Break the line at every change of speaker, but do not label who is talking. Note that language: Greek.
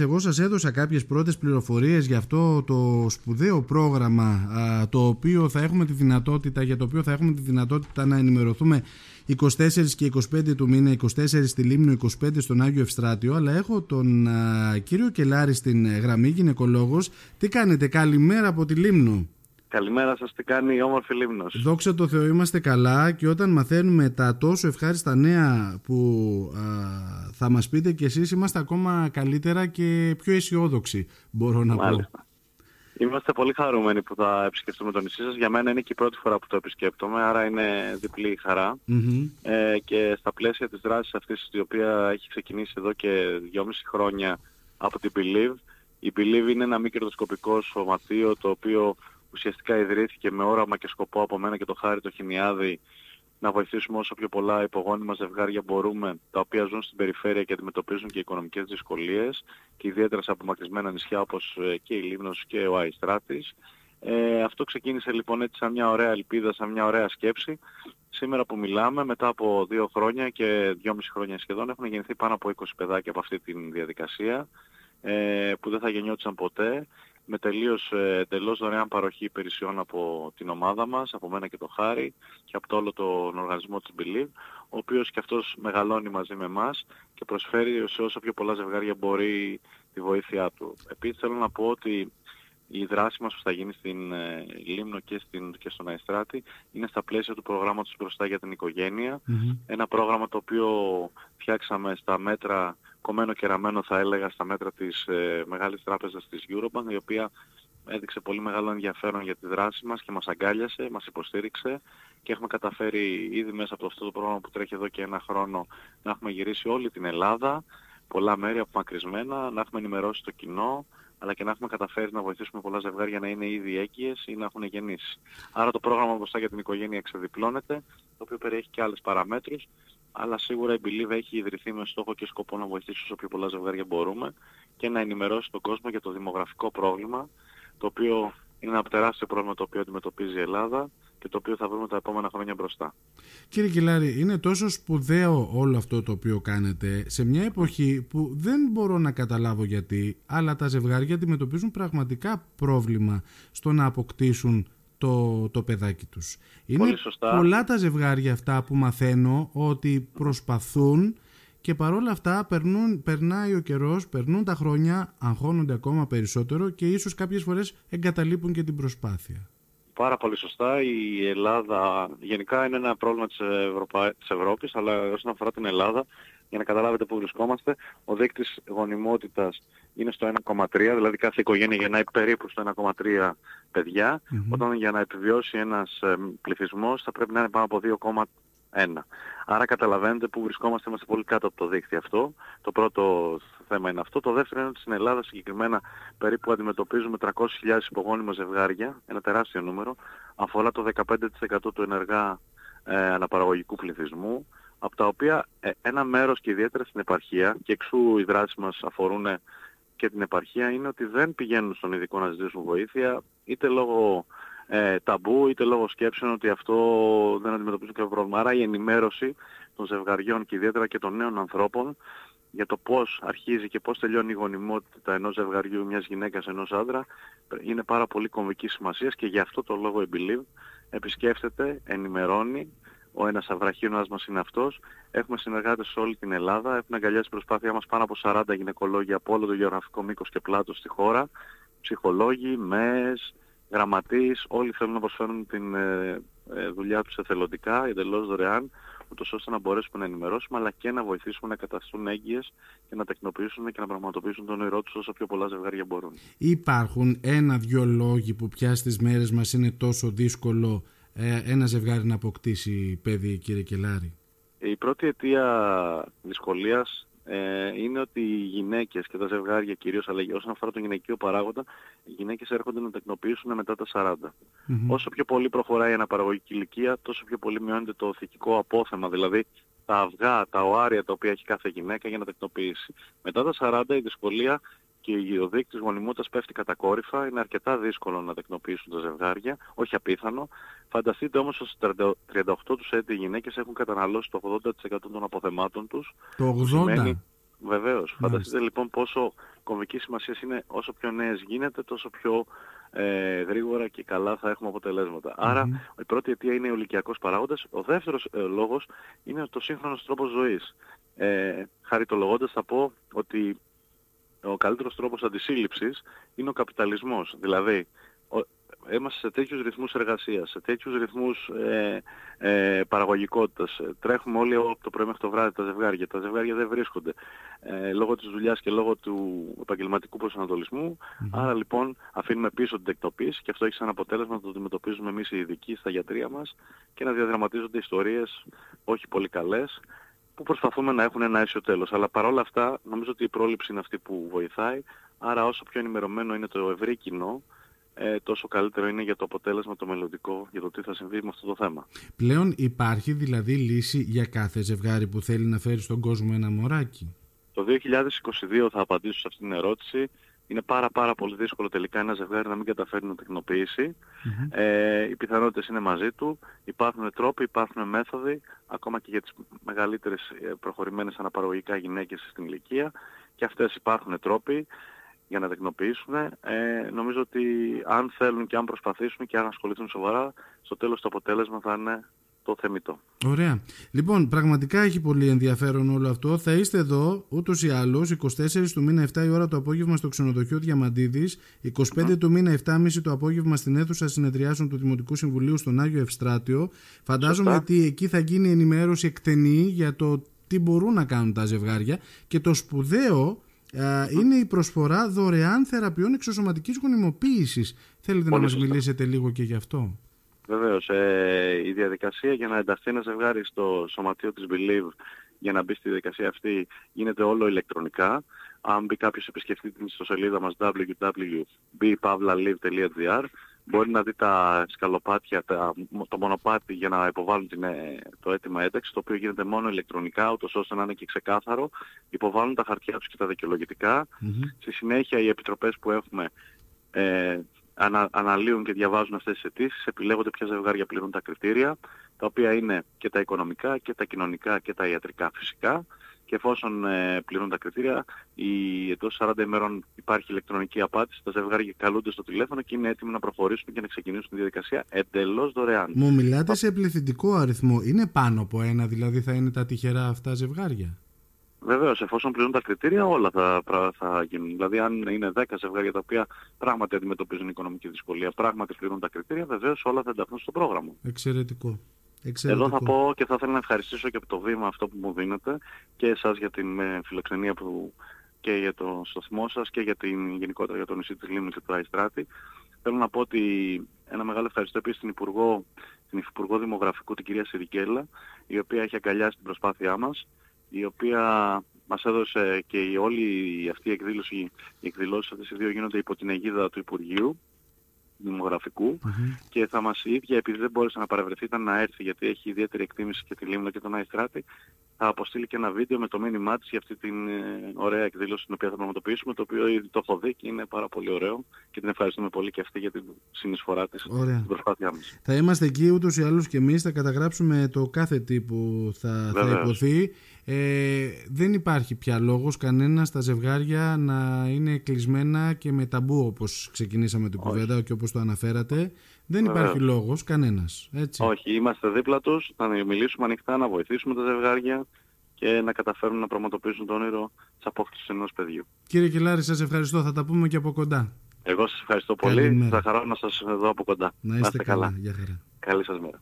Εγώ σας έδωσα κάποιες πρώτες πληροφορίες για αυτό το σπουδαίο πρόγραμμα το οποίο θα έχουμε τη δυνατότητα, για το οποίο θα έχουμε τη δυνατότητα να ενημερωθούμε 24 και 25 του μήνα, 24 στη Λίμνο, 25 στον Άγιο Ευστράτιο αλλά έχω τον κύριο Κελάρη στην γραμμή γυναικολόγος. Τι κάνετε, καλημέρα από τη Λίμνο.
Καλημέρα σας, τι κάνει η όμορφη Λίμνος.
Δόξα τω Θεώ είμαστε καλά και όταν μαθαίνουμε τα τόσο ευχάριστα νέα που θα μας πείτε και εσείς είμαστε ακόμα καλύτερα και πιο αισιόδοξοι μπορώ να πω.
Είμαστε πολύ χαρούμενοι που θα επισκεφτούμε το νησί σας. Για μένα είναι και η πρώτη φορά που το επισκέπτομαι, άρα είναι διπλή Ε, και στα πλαίσια της δράσης αυτής, η οποία έχει ξεκινήσει εδώ και δυόμιση χρόνια από την Believe. Η Believe είναι ένα μη κερδοσκοπικό σωματείο το οποίο ουσιαστικά ιδρύθηκε με όραμα και σκοπό από μένα και το Χάρη το Χιμιάδη να βοηθήσουμε όσο πιο πολλά υπογόνιμα ζευγάρια μπορούμε, τα οποία ζουν στην περιφέρεια και αντιμετωπίζουν και οικονομικές δυσκολίες και ιδιαίτερα σε απομακρυσμένα νησιά όπως ε, και η Λίμνος και ο Αϊστράτης. Ε, αυτό ξεκίνησε λοιπόν έτσι σαν μια ωραία ελπίδα, σαν μια ωραία σκέψη. Σήμερα που μιλάμε, μετά από δύο χρόνια και δυόμιση χρόνια σχεδόν, έχουν γεννηθεί πάνω από 20 παιδάκια από αυτή τη διαδικασία, ε, που δεν θα γεννιόντουσαν ποτέ με τελείως ε, εντελώς δωρεάν παροχή υπηρεσιών από την ομάδα μας, από μένα και το Χάρη και από το όλο τον οργανισμό της Believe, ο οποίος και αυτός μεγαλώνει μαζί με εμάς και προσφέρει σε όσο πιο πολλά ζευγάρια μπορεί τη βοήθειά του. Επίσης θέλω να πω ότι η δράση μας που θα γίνει στην ε, Λίμνο και, στην, και στον Αϊστράτη είναι στα πλαίσια του προγράμματος μπροστά για την οικογενεια Ένα πρόγραμμα το οποίο φτιάξαμε στα μέτρα κομμένο και ραμμένο θα έλεγα στα μέτρα της ε, μεγάλης τράπεζας της Eurobank η οποία έδειξε πολύ μεγάλο ενδιαφέρον για τη δράση μας και μας αγκάλιασε, μας υποστήριξε και έχουμε καταφέρει ήδη μέσα από αυτό το πρόγραμμα που τρέχει εδώ και ένα χρόνο να έχουμε γυρίσει όλη την Ελλάδα, πολλά μέρη απομακρυσμένα, να έχουμε ενημερώσει το κοινό, αλλά και να έχουμε καταφέρει να βοηθήσουμε πολλά ζευγάρια να είναι ήδη έγκυες ή να έχουν γεννήσεις. Άρα το πρόγραμμα μπροστά για την οικογένεια εξεδιπλώνεται, το οποίο περιέχει και άλλες παραμέτρους, αλλά σίγουρα η Believe έχει ιδρυθεί με στόχο και σκοπό να βοηθήσει όσο πιο πολλά ζευγάρια μπορούμε και να ενημερώσει τον κόσμο για το δημογραφικό πρόβλημα, το οποίο είναι ένα τεράστιο πρόβλημα το οποίο αντιμετωπίζει η Ελλάδα και το οποίο θα βρούμε τα επόμενα χρόνια μπροστά.
Κύριε Κιλάρη, είναι τόσο σπουδαίο όλο αυτό το οποίο κάνετε σε μια εποχή που δεν μπορώ να καταλάβω γιατί, αλλά τα ζευγάρια αντιμετωπίζουν πραγματικά πρόβλημα στο να αποκτήσουν το, το παιδάκι τους. Είναι πολλά τα ζευγάρια αυτά που μαθαίνω ότι προσπαθούν και παρόλα αυτά περνούν, περνάει ο καιρός, περνούν τα χρόνια, αγχώνονται ακόμα περισσότερο και ίσως κάποιες φορές εγκαταλείπουν και την προσπάθεια.
Πάρα πολύ σωστά. Η Ελλάδα γενικά είναι ένα πρόβλημα της, Ευρωπα... της Ευρώπης, αλλά όσον αφορά την Ελλάδα, για να καταλάβετε πού βρισκόμαστε, ο δείκτης γονιμότητας είναι στο 1,3, δηλαδή κάθε οικογένεια γεννάει περίπου στο 1,3 παιδιά, όταν για να επιβιώσει ένας ε, πληθυσμός θα πρέπει να είναι πάνω από 2,1. Άρα καταλαβαίνετε που βρισκόμαστε, είμαστε πολύ κάτω από το δίκτυο αυτό. Το πρώτο θέμα είναι αυτό. Το δεύτερο είναι ότι στην Ελλάδα συγκεκριμένα περίπου αντιμετωπίζουμε 300.000 υπογόνιμα ζευγάρια, ένα τεράστιο νούμερο, αφορά το 15% του ενεργά ε, αναπαραγωγικού πληθυσμού, από τα οποία ε, ένα μέρος και ιδιαίτερα στην επαρχία, και εξού οι δράσεις μας αφορούν και την επαρχία, είναι ότι δεν πηγαίνουν στον ειδικό να ζητήσουν βοήθεια, είτε λόγω ε, ταμπού, είτε λόγω σκέψεων ότι αυτό δεν αντιμετωπίζουν κάποιο πρόβλημα. Άρα η ενημέρωση των ζευγαριών και ιδιαίτερα και των νέων ανθρώπων για το πώς αρχίζει και πώς τελειώνει η γονιμότητα ενός ζευγαριού, μιας γυναίκας, ενός άντρα, είναι πάρα πολύ κομβικής σημασίας και γι' αυτό το λόγο η Believe επισκέφτεται, ενημερώνει, ο ένας αβραχίωνας μας είναι αυτός. Έχουμε συνεργάτες σε όλη την Ελλάδα, έχουμε αγκαλιάσει προσπάθειά μας πάνω από 40 γυναικολόγια από όλο το γεωγραφικό μήκος και πλάτος στη χώρα, ψυχολόγοι, ΜΕΣ, γραμματείς, όλοι θέλουν να προσφέρουν την ε, ε, δουλειά τους εθελοντικά, εντελώς δωρεάν, ούτως ώστε να μπορέσουμε να ενημερώσουμε αλλά και να βοηθήσουμε να καταστούν έγκυες και να τεκνοποιήσουν και να πραγματοποιήσουν τον όνειρό τους όσο πιο πολλά ζευγάρια μπορούν.
Υπάρχουν ένα-δυο λόγοι που πια στις μέρες μας είναι τόσο δύσκολο ε, ένα ζευγάρι να αποκτήσει παιδί κύριε Κελάρη;
Η πρώτη αιτία δυσκολίας ε, είναι ότι οι γυναίκες και τα ζευγάρια κυρίως, αλλά όσον αφορά τον γυναικείο παράγοντα, οι γυναίκες έρχονται να τεκνοποιήσουν μετά τα 40. Όσο πιο πολύ προχωράει η αναπαραγωγική ηλικία, τόσο πιο πολύ μειώνεται το θετικό απόθεμα, δηλαδή τα αυγά, τα οάρια τα οποία έχει κάθε γυναίκα για να τεκνοποιήσει. Μετά τα 40 η δυσκολία και ο δείκτης γονιμότητας πέφτει κατακόρυφα, είναι αρκετά δύσκολο να τεκνοποιήσουν τα ζευγάρια, όχι απίθανο. Φανταστείτε όμως ότι στις 38 τους έτη οι γυναίκες έχουν καταναλώσει το 80% των αποθεμάτων τους.
Το 80%?
Βεβαίως. Φανταστείτε λοιπόν πόσο κομβική σημασία είναι όσο πιο νέες γίνεται, τόσο πιο ε, γρήγορα και καλά θα έχουμε Άρα η πρώτη αιτία είναι ο ηλικιακός παράγοντας. Ο δεύτερος ε, λόγος είναι το σύγχρονος τρόπος ζωής. Ε, χαριτολογώντας θα πω ότι ο καλύτερος τρόπος αντισύλληψης είναι ο καπιταλισμός. Δηλαδή, είμαστε σε τέτοιους ρυθμούς εργασίας, σε τέτοιους ρυθμούς ε, ε, παραγωγικότητας. Τρέχουμε όλοι από το πρωί μέχρι το βράδυ τα ζευγάρια. Τα ζευγάρια δεν βρίσκονται ε, λόγω της δουλειάς και λόγω του επαγγελματικού προσανατολισμού. Άρα λοιπόν αφήνουμε πίσω την τεκτοποίηση και αυτό έχει σαν αποτέλεσμα να το αντιμετωπίζουμε εμείς οι ειδικοί στα γιατρία μας και να διαδραματίζονται ιστορίες όχι πολύ καλές που προσπαθούμε να έχουν ένα αίσιο τέλος. Αλλά παρόλα αυτά νομίζω ότι η πρόληψη είναι αυτή που βοηθάει. Άρα όσο πιο ενημερωμένο είναι το ευρύ κοινό, ε, τόσο καλύτερο είναι για το αποτέλεσμα το μελλοντικό, για το τι θα συμβεί με αυτό το θέμα.
Πλέον υπάρχει δηλαδή λύση για κάθε ζευγάρι που θέλει να φέρει στον κόσμο ένα μωράκι;
Το 2022 θα απαντήσω σε αυτήν την ερώτηση. Είναι πάρα πάρα πολύ δύσκολο τελικά ένα ζευγάρι να μην καταφέρει να τεχνοποιήσει. Ε, οι πιθανότητες είναι μαζί του. Υπάρχουν τρόποι, υπάρχουν μέθοδοι, ακόμα και για τις μεγαλύτερες ε, προχωρημένες αναπαραγωγικά γυναίκες στην ηλικία. Και αυτές υπάρχουν τρόποι για να τεκνοποιήσουν. Ε, νομίζω ότι αν θέλουν και αν προσπαθήσουν και αν ασχοληθούν σοβαρά, στο τέλος το αποτέλεσμα θα είναι το θεμητό.
Ωραία. Λοιπόν, πραγματικά έχει πολύ ενδιαφέρον όλο αυτό. Θα είστε εδώ ούτως ή άλλως 24 του μήνα 7 η ώρα το απόγευμα στο ξενοδοχείο Διαμαντίδης, 25 του μήνα 7.30 το απόγευμα στην αίθουσα συνεδριάσεων του Δημοτικού Συμβουλίου στον Άγιο Ευστράτιο. Φαντάζομαι ότι εκεί θα γίνει ενημέρωση εκτενή για το τι μπορούν να κάνουν τα ζευγάρια και το σπουδαίο είναι η προσφορά δωρεάν θεραπείων εξωσωματικής γονιμοποίησης. Θέλετε να μας μιλήσετε λίγο και γι' αυτό;
Βεβαίως. Ε, η διαδικασία για να ενταχθεί ένα ζευγάρι στο σωματείο της Believe για να μπει στη διαδικασία αυτή γίνεται όλο ηλεκτρονικά. Αν μπει κάποιος επισκεφτεί την ιστοσελίδα μας www.bpavlalive.gr μπορεί να δει τα σκαλοπάτια, το μονοπάτι για να υποβάλουν την, ε, το αίτημα ένταξη, το οποίο γίνεται μόνο ηλεκτρονικά, ούτως ώστε να είναι και ξεκάθαρο. Υποβάλλουν τα χαρτιά τους και τα δικαιολογητικά. Στη συνέχεια οι επιτροπές που έχουμε ε, ανα, αναλύουν και διαβάζουν αυτές τις αιτήσεις, επιλέγονται ποια ζευγάρια πληρούν τα κριτήρια, τα οποία είναι και τα οικονομικά και τα κοινωνικά και τα ιατρικά φυσικά και εφόσον ε, πληρούν τα κριτήρια, η, εντός 40 ημέρων υπάρχει ηλεκτρονική απάντηση, τα ζευγάρια καλούνται στο τηλέφωνο και είναι έτοιμοι να προχωρήσουν και να ξεκινήσουν τη διαδικασία εντελώς δωρεάν.
Μου μιλάτε σε πληθυντικό αριθμό. Είναι πάνω από ένα, δηλαδή θα είναι τα τυχερά αυτά ζευγάρια;
Βεβαίως, εφόσον πληρούν τα κριτήρια, όλα θα, θα γίνουν. Δηλαδή, αν είναι 10 ζευγάρια τα οποία πράγματι αντιμετωπίζουν οικονομική δυσκολία, πράγματι πληρούν τα κριτήρια, βεβαίως όλα θα ενταχθούν στο πρόγραμμα.
Εξαιρετικό.
Εξαιρετικό. Εδώ θα πω και θα ήθελα να ευχαριστήσω και από το βήμα αυτό που μου δίνετε και εσάς για την ε, φιλοξενία που και για το σταθμό σας και για την γενικότερα για το νησί της Λίμνης και του Αϊστράτη. Θέλω να πω ότι ένα μεγάλο ευχαριστώ επίσης στην Υπουργό, την Υπουργό Δημογραφικού, την κυρία Σιρικέλα, η οποία έχει αγκαλιάσει την προσπάθειά μας, η οποία μας έδωσε και η όλη αυτή η εκδήλωση, οι εκδηλώσεις αυτές οι δύο γίνονται υπό την αιγίδα του Υπουργείου δημογραφικου και θα μας η ίδια επειδή δεν μπόρεσε να παρευρεθεί ήταν να έρθει γιατί έχει ιδιαίτερη εκτίμηση και τη Λίμνο και τον Αϊστράτη θα αποστείλει και ένα βίντεο με το μήνυμά της για αυτή την ε, ωραία εκδήλωση την οποία θα πραγματοποιήσουμε το οποίο ήδη το έχω δει και είναι πάρα πολύ ωραίο και την ευχαριστούμε πολύ και αυτή για την συνεισφορά της στην προσπάθειά μας.
Θα είμαστε εκεί ούτως ή άλλως και εμείς θα καταγράψουμε το κάθε τι που θα, θα υποθεί ε, δεν υπάρχει πια λόγος κανένας στα ζευγάρια να είναι κλεισμένα και με ταμπού όπως ξεκινήσαμε την κουβέντα και όπως το αναφέρατε. Δεν υπάρχει λόγος κανένας. Έτσι.
Όχι, είμαστε δίπλα τους, θα μιλήσουμε ανοιχτά, να βοηθήσουμε τα ζευγάρια και να καταφέρουν να πραγματοποιήσουν το όνειρο της απόκτησης ενός παιδιού.
Κύριε Κελάρη, σας ευχαριστώ. Θα τα πούμε και από κοντά.
Εγώ σας ευχαριστώ πολύ. Θα χαρώ να σας δω από κοντά.
Να είστε, καλά. καλά. Γεια χαρά.
Καλή σας μέρα.